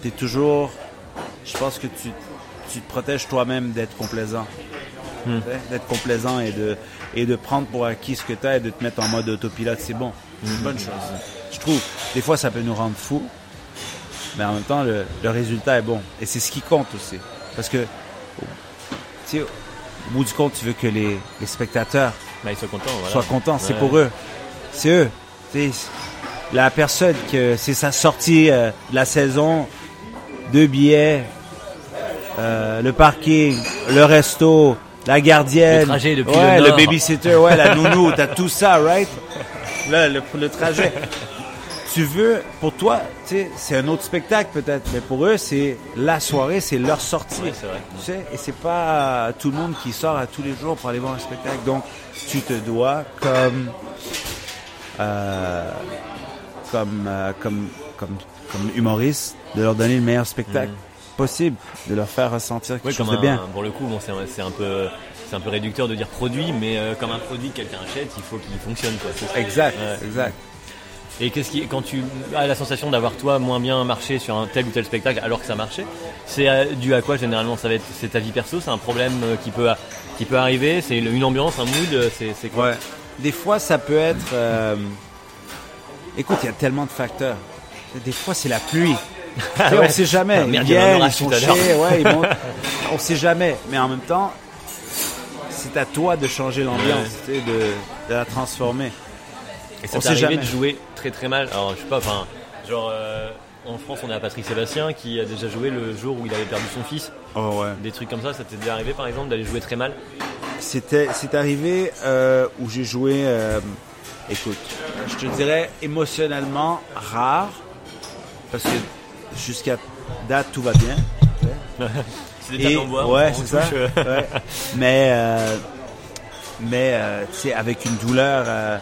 tu es toujours. Je pense que tu, tu te protèges toi-même d'être complaisant. Hmm. D'être complaisant et de, et de prendre pour acquis ce que tu as et de te mettre en mode autopilote, c'est bon. C'est une bonne chose. Je trouve, des fois, ça peut nous rendre fous, mais en même temps, le, le résultat est bon. Et c'est ce qui compte aussi. Parce que, tu sais, au bout du compte, tu veux que les, les spectateurs ben, soient contents. Voilà. Soient contents. C'est pour eux. C'est eux. C'est la personne que c'est sa sortie euh, de la saison, deux billets, euh, le parking, le resto, la gardienne, le depuis ouais, le, le babysitter, ouais, la nounou, t'as tout ça, right? Là, le, le trajet. tu veux, pour toi, c'est un autre spectacle peut-être, mais pour eux, c'est la soirée, c'est leur sortie. Ouais, vrai. Tu sais, et c'est pas tout le monde qui sort à tous les jours pour aller voir un spectacle. Donc, tu te dois comme, euh, comme, euh, comme, comme, comme humoriste de leur donner le meilleur spectacle Mm. possible, de leur faire ressentir quelque Ouais, chose comme de bien. pour le coup, bon, c'est un, peu, c'est un peu réducteur de dire produit, mais euh, comme un produit que quelqu'un achète, il faut qu'il fonctionne, quoi. Ça. Exact, Ouais. exact. Et qu'est-ce qui, quand tu as la sensation d'avoir toi moins bien marché sur un tel ou tel spectacle alors que ça marchait, c'est euh, dû à quoi généralement? Ça va être, c'est ta vie perso, c'est un problème euh, qui peut, qui peut arriver, c'est une ambiance, un mood, c'est, c'est quoi? Ouais. Des fois, ça peut être. euh, Écoute, il y a tellement de facteurs. Des fois, c'est la pluie. On sait jamais. Ah, merde, Ils sont chiés, ouais, ils. On sait jamais. Mais en même temps, c'est à toi de changer l'ambiance, tu sais, de, de la transformer. Et ça On t'est sait arrivé jamais. de jouer très très mal. Alors je sais pas, enfin, genre euh, en France on a Patrick Sébastien qui a déjà joué le jour où il avait perdu son fils. Oh ouais. Des trucs comme ça, ça t'est déjà arrivé par exemple d'aller jouer très mal? C'était, c'est arrivé euh, où j'ai joué. euh, écoute, je te dirais émotionnellement rare, parce que jusqu'à date tout va bien. C'est des Et- bois, ouais, c'est ça. euh, Ouais. Mais, euh, mais euh, tu sais, avec une douleur euh,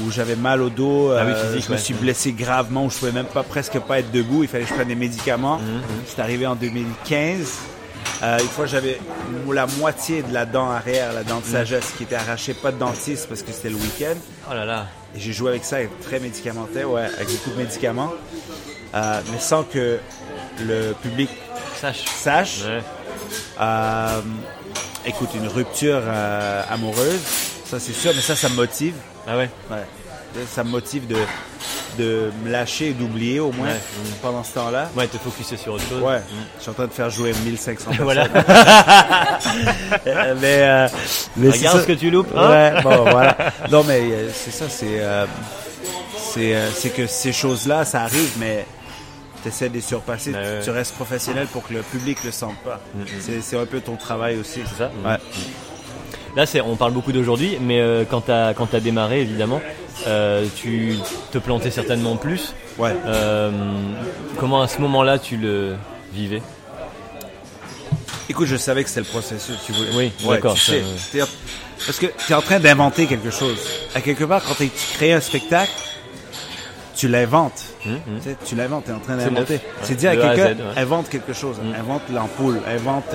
où j'avais mal au dos, Ah oui, physique, je me ouais. suis blessé gravement, où je pouvais même pas presque pas être debout. Il fallait que je prenne des médicaments. Mhm, C'est arrivé en 2015. Euh, une fois, j'avais la moitié de la dent arrière, la dent Mhm. de sagesse, qui était arrachée, pas de dentiste parce que c'était le week-end. Oh là là. Et j'ai joué avec ça, très médicamenté, ouais, avec beaucoup de médicaments, Euh, mais sans que le public Sache. sache. Ouais. Euh, écoute, une rupture euh, amoureuse, ça c'est sûr, mais ça, ça me motive. Ah ouais? Ouais. Ça me motive de, de me lâcher et d'oublier au moins Ouais. Pendant ce temps-là. Ouais, te focuser sur autre chose. Ouais, Mm. je suis en train de faire jouer 1500 personnes. voilà. Mais euh, mais Regarde ça. ce que tu loupes. hein? Ouais, bon, voilà. Non, mais c'est ça, c'est c'est c'est que ces choses-là, ça arrive, mais tu essaies de les surpasser. Tu, tu restes professionnel pour que le public le sente pas. C'est c'est un peu ton travail aussi. C'est ça Ouais. Là, c'est, on parle beaucoup d'aujourd'hui, mais euh, quand t'as quand t'as démarré, évidemment, euh, tu te plantais certainement plus. Ouais. Euh, comment à ce moment-là tu le vivais? Écoute, je savais que c'était le processus. Tu voulais. Oui, Ouais, d'accord, tu sais. Parce que tu es en train d'inventer quelque chose. À quelque part, quand tu crées un spectacle, tu l'inventes. Hum, hum. Tu l'inventes, tu es en train d'inventer. C'est dire à quelqu'un, invente quelque chose, Mm. invente l'ampoule, invente.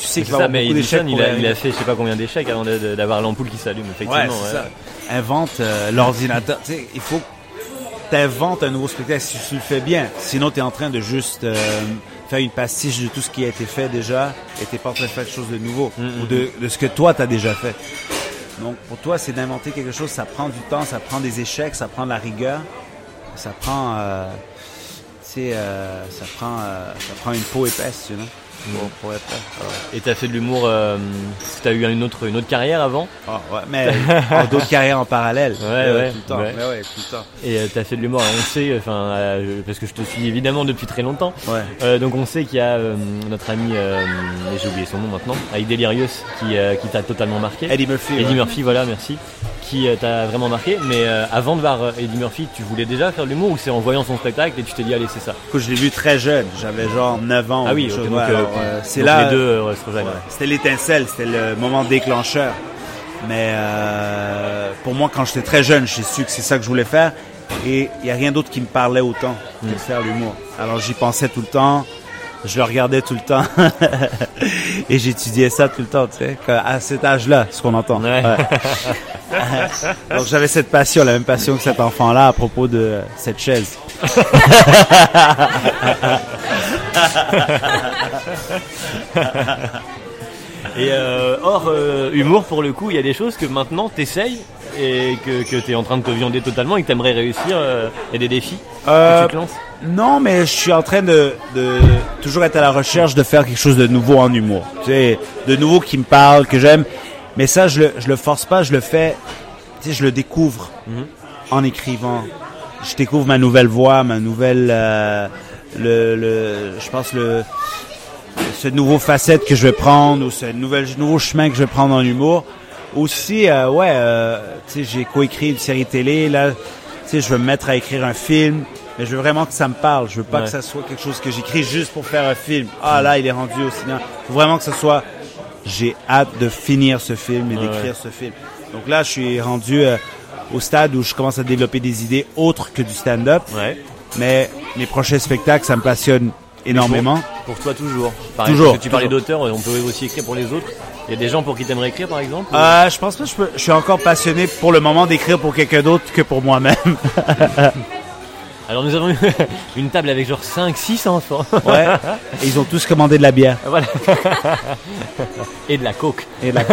Tu sais qu'il va ça, avoir mais beaucoup d'échecs. Il a, il fait je sais pas combien d'échecs avant d'avoir l'ampoule qui s'allume, effectivement. Ouais, ouais. ça. Invente euh, l'ordinateur. Tu sais, il faut que inventes un nouveau spectacle si tu le fais bien. Sinon, tu es en train de juste euh, faire une pastiche de tout ce qui a été fait déjà et t'es pas en train de faire quelque chose de nouveau Mm, ou de, de ce que toi, tu as déjà fait. Donc, pour toi, c'est d'inventer quelque chose. Ça prend du temps, ça prend des échecs, ça prend de la rigueur, ça prend... euh, euh, ça prend euh, ça prend une peau épaisse, tu know, pour, pour être prêt. Ouais. Et t'as fait de l'humour, euh, t'as eu une autre, une autre carrière avant Ah, ouais, mais en d'autres carrières en parallèle. Ouais, Euh, ouais, Tout le temps. ouais. Mais ouais, tout le temps. et euh, t'as fait de l'humour. On sait, enfin, euh, parce que je te suis évidemment depuis très longtemps. Ouais. Euh, donc on sait qu'il y a euh, notre ami, euh, et j'ai oublié son nom maintenant, Aïe Delirious, qui, euh, qui t'a totalement marqué. Eddie Murphy. Eddie ouais. Murphy, voilà, merci, qui euh, t'a vraiment marqué. Mais euh, avant de voir euh, Eddie Murphy, tu voulais déjà faire de l'humour ou c'est en voyant son spectacle et tu t'es dit allez c'est ça? Écoute, je l'ai vu très jeune. J'avais genre 9 ans. Ah ou oui, quelque ok, chose. donc, Ouais, euh, alors, euh, c'est là. les deux euh. Ouais, C'était l'étincelle, c'était le moment déclencheur. Mais euh, pour moi, quand j'étais très jeune, j'ai su que c'est ça que je voulais faire. Et il n'y a rien d'autre qui me parlait autant que Mm. de faire l'humour. Alors j'y pensais tout le temps. Je le regardais tout le temps. et j'étudiais ça tout le temps, tu sais. À cet âge-là, ce qu'on entend. Ouais. Donc j'avais cette passion, la même passion que cet enfant-là à propos de cette chaise. et euh, hors euh, humour, pour le coup, il y a des choses que maintenant t'essayes et que, que tu es en train de te viander totalement et que t'aimerais réussir. euh, Il y a des défis Euh, que tu te lances Non, mais je suis en train de, de toujours être à la recherche de faire quelque chose de nouveau en humour. Tu sais, de nouveau qui me parle, que j'aime. Mais ça, je le, je le force pas, je le fais. Tu sais, je le découvre Mhm. en écrivant. Je découvre ma nouvelle voix, ma nouvelle, euh, le, le, je pense le, ce nouveau facette que je vais prendre ou ce nouvel, nouveau chemin que je vais prendre en humour. Aussi, euh, ouais, euh, tu sais, j'ai coécrit une série télé. Là, tu sais, je veux me mettre à écrire un film, mais je veux vraiment que ça me parle. Je veux pas Ouais. que ça soit quelque chose que j'écris juste pour faire un film. Ah là, il est rendu au cinéma. Faut vraiment que ce soit. J'ai hâte de finir ce film et Ouais, d'écrire ce film. Donc là, je suis rendu euh, au stade où je commence à développer des idées autres que du stand-up. Mais mes prochains spectacles, ça me passionne énormément. Pour toi, toujours. Toujours, parce que tu parlais toujours. d'auteur, on peut aussi écrire pour les autres. Il y a des gens pour qui t'aimerais écrire, par exemple ou- Euh, je pense pas que je, peux, je suis encore passionné pour le moment d'écrire pour quelqu'un d'autre que pour moi-même. Alors, nous avons une table avec genre 5-6 enfants. Ouais. Et ils ont tous commandé de la bière. voilà. et de la coke. Et de la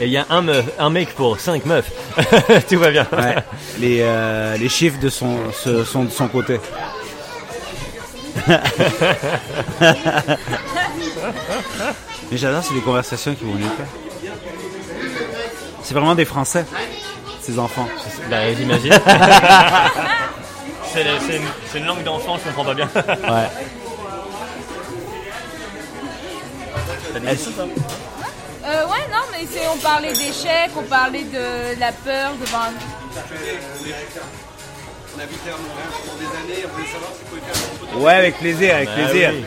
Et il y a un, meuf, un mec pour 5 meufs. Tout va bien. Ouais. Les, euh, les chiffres de son, ce- sont de son côté. Mais j'adore, c'est des conversations qui vont faire. C'est vraiment des Français, ces enfants. Bah, j'imagine. c'est c'est une, une langue d'enfant, je comprends pas bien. Ouais. Euh, ouais, non, mais c'est, on parlait d'échecs, on parlait de la peur devant un... Ouais, avec plaisir, avec Bah plaisir. oui.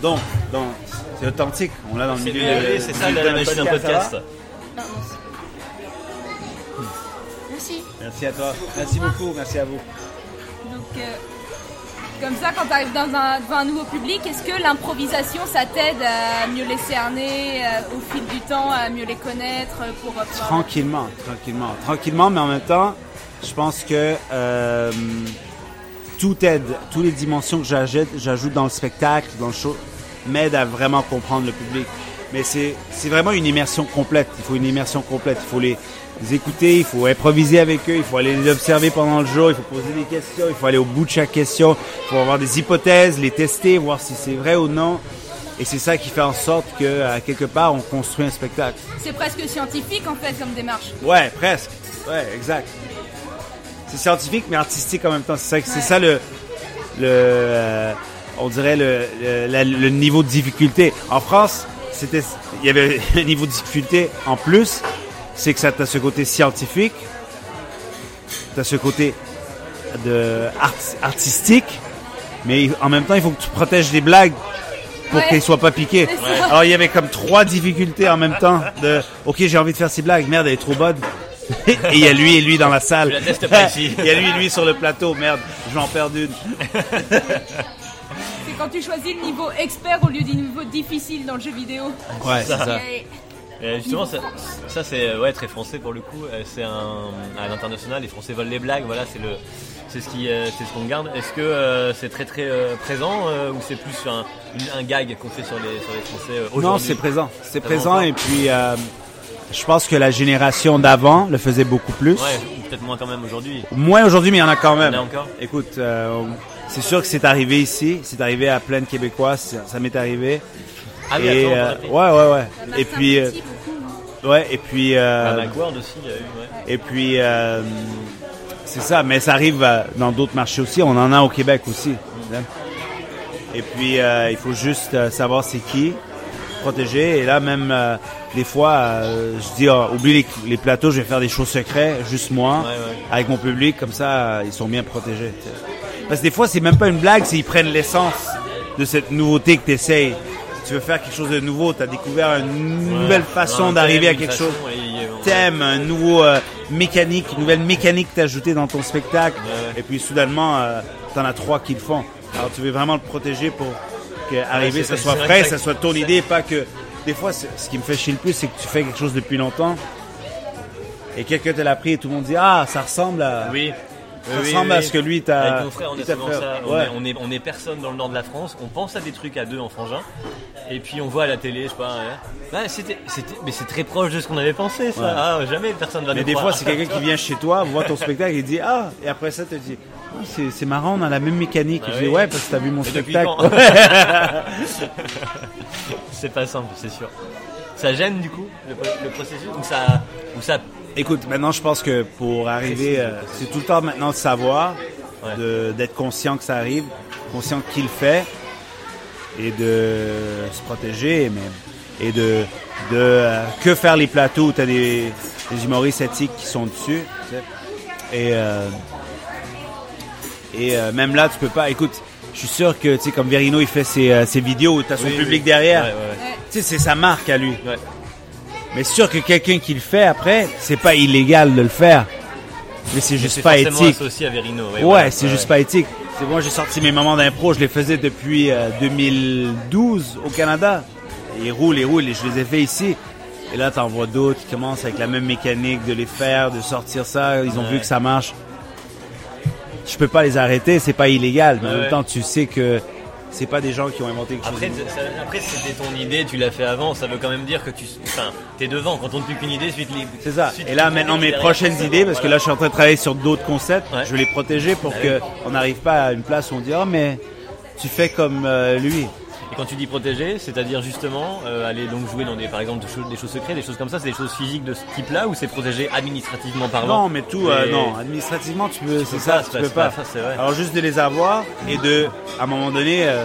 Donc, donc, c'est authentique. On l'a dans le C'est milieu. de- c'est ça du- la, la magie d'un podcast. Non, merci. Merci. Merci à toi. Merci beaucoup. Merci à vous. Donc, euh, comme ça, quand tu arrives devant un nouveau public, est-ce que l'improvisation, ça t'aide à mieux les cerner euh, au fil du temps, à mieux les connaître euh, pour Tranquillement, tranquillement, tranquillement, mais en même temps, je pense que euh, tout aide, toutes les dimensions que j'ajoute, j'ajoute dans le spectacle, dans le show, m'aident à vraiment comprendre le public. Mais c'est vraiment une immersion complète. Il faut une immersion complète. Il faut les, les écouter, il faut improviser avec eux, il faut aller les observer pendant le jour, il faut poser des questions, il faut aller au bout de chaque question, il faut avoir des hypothèses, les tester, voir si c'est vrai ou non. Et c'est ça qui fait en sorte que, à quelque part, on construit un spectacle. C'est presque scientifique en fait comme démarche. Ouais, presque. Ouais, exact. C'est scientifique mais artistique en même temps. C'est ça, c'est ça le, le, euh, on dirait le, le, la- le niveau de difficulté. En France, c'était, il y avait un niveau de difficulté en plus. C'est que ça t'as ce côté scientifique, t'as ce côté de art- artistique, mais en même temps, il faut que tu protèges les blagues pour Ouais. qu'elles soient pas piquées. Alors il y avait comme trois difficultés en même temps. De, ok, j'ai envie de faire ces blagues. Merde, elle est trop bonne. et il y a lui et lui dans la salle. Je la teste pas ici. il y a lui et lui sur le plateau. Merde, je vais en perdre une. C'est quand tu choisis le niveau expert au lieu du niveau difficile dans le jeu vidéo. Ouais, c'est ça. Et- Euh, justement, ça, ça, c'est euh, ouais, très français pour le coup. Euh, C'est un, à l'international, les Français volent les blagues. Voilà, c'est le, c'est ce qui, c'est ce qu'on garde. Est-ce que euh, c'est très très euh, présent euh, ou c'est plus un, un gag qu'on fait sur les sur les Français euh, Non, aujourd'hui c'est présent. C'est présent et puis je pense que la génération d'avant le faisait beaucoup plus. Ouais, ou peut-être moins quand même aujourd'hui. Moins aujourd'hui, mais il y en a quand même. Il y en a encore Écoute, c'est sûr que c'est arrivé ici. C'est arrivé à plein de Québécois. Ça, ça m'est arrivé. Ah oui, et attends, euh, ouais, ouais, ouais. Et puis, euh, ouais, et puis. euh, Macworld aussi, il y a eu. Ouais. Et puis, euh, c'est ça, mais ça arrive euh, dans d'autres marchés aussi. On en a au Québec aussi. hein. Et puis, euh, il faut juste euh, savoir c'est qui, protéger. Et là, même euh, des fois, euh, je dis, oh, oublie les, les plateaux, je vais faire des shows secrets, juste moi, Ouais, ouais. avec mon public, comme ça, ils sont bien protégés. Parce que des fois, c'est même pas une blague, c'est ils prennent l'essence de cette nouveauté que tu essayes. Tu veux faire quelque chose de nouveau, tu as découvert une nouvelle façon Un d'arriver à quelque façon, chose thème, un nouveau euh, mécanique, une nouvelle mécanique t'ajouter dans ton spectacle. Ouais. Et puis soudainement, euh, t'en as trois qui le font. Alors tu veux vraiment le protéger pour qu'arriver, ça soit frais, que ça soit ton idée, pas que. Des fois, ce qui me fait chier le plus, c'est que tu fais quelque chose depuis longtemps et quelqu'un te l'a pris et tout le monde dit ah ça ressemble à. Oui. Ça ressemble à ce que lui t'a. Avec mon frère, on t'a souvent ça. On, Ouais. est, on, est, on est personne dans le nord de la France. On pense à des trucs à deux en frangin. Et puis on voit à la télé, je sais pas. hein, c'était, mais c'est très proche de ce qu'on avait pensé, ça. Ouais. Ah, jamais personne va Mais des croire. fois, c'est quelqu'un qui vient chez toi, voit ton spectacle et dit Ah Et après ça, te dit Ah, c'est, marrant, on a la même mécanique. Bah je dis oui. Ouais, parce que t'as vu mon spectacle. quand c'est pas simple, c'est sûr. Ça gêne du coup le, le processus ou ça, ou ça. Écoute, maintenant, je pense que pour arriver, euh, c'est tout le temps maintenant de savoir, Ouais. d'être conscient que ça arrive, conscient qu'il fait, et de se protéger, et de, de euh, que faire les plateaux où tu as des, des humoristes éthiques qui sont dessus. tu sais. Et, euh, et même là, tu peux pas. Écoute, je suis sûr que, tu sais, comme Verino, il fait ses, ses vidéos où tu as son Oui, public oui. derrière. Ouais, ouais, Ouais. Tu sais, c'est sa marque à lui. Ouais. Mais sûr que quelqu'un qui le fait après, c'est pas illégal de le faire. Mais c'est juste pas éthique. associé à Verino. Ouais, voilà. c'est juste pas éthique. C'est moi, j'ai sorti mes moments d'impro, je les faisais depuis euh, 2012 au Canada. Ils roulent, ils roulent, et je les ai fait ici. Et là, t'en vois d'autres qui commencent avec la même mécanique de les faire, de sortir ça. Ils ont Ouais. vu que ça marche. Je peux pas les arrêter, c'est pas illégal. Mais en Ouais. même temps, tu sais que c'est pas des gens qui ont inventé quelque Après, chose. ça- après c'était ton idée, tu l'as fait avant, ça veut quand même dire que tu, enfin, t'es devant. Quand on ne plus qu'une idée, suite les. C'est ça. suite Et là, maintenant, mes prochaines idées, parce que là, je suis en train de travailler sur d'autres concepts, Ouais. je vais les protéger pour Ah que oui. on n'arrive pas à une place où on dit, oh, mais tu fais comme euh, lui. Et quand tu dis protéger, c'est-à-dire justement euh, aller donc jouer dans des, par exemple, des choses, des choses secrètes, des choses comme ça, c'est des choses physiques de ce type-là ou c'est protégé administrativement parlant Non, mais tout, euh, non, administrativement, tu peux, c'est ça, pas, tu peux pas- ça, vrai. Alors, juste de les avoir et de, à un moment donné, euh,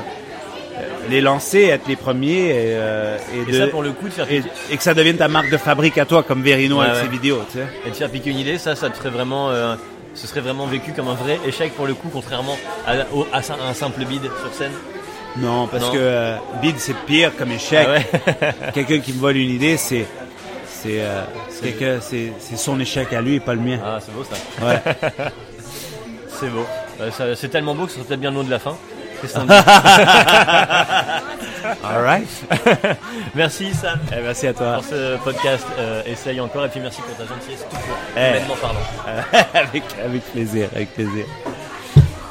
les lancer, être les premiers et, et Et de, ça, pour le coup, de faire et, et que ça devienne ta marque de fabrique à toi, comme Verino Ouais, avec ouais. ses vidéos, tu sais. et de faire piquer une idée, ça, ça te ferait vraiment, ce serait vraiment vécu comme un vrai échec pour le coup, contrairement à, au- à un simple bide sur scène. Non, parce Non. que euh, bid, c'est pire comme échec. Ah ouais. Quelqu'un qui me vole une idée, c'est c'est euh, c'est son échec à lui et pas le mien. Ah, c'est beau ça. Ouais. C'est beau. Euh, c'est tellement beau que ce serait peut-être bien le mot de la fin. All right. Merci Sam Eh, merci à toi. pour ce podcast. euh, essaye encore et puis merci pour ta gentillesse tout court, Eh. parlant. avec avec plaisir, avec plaisir.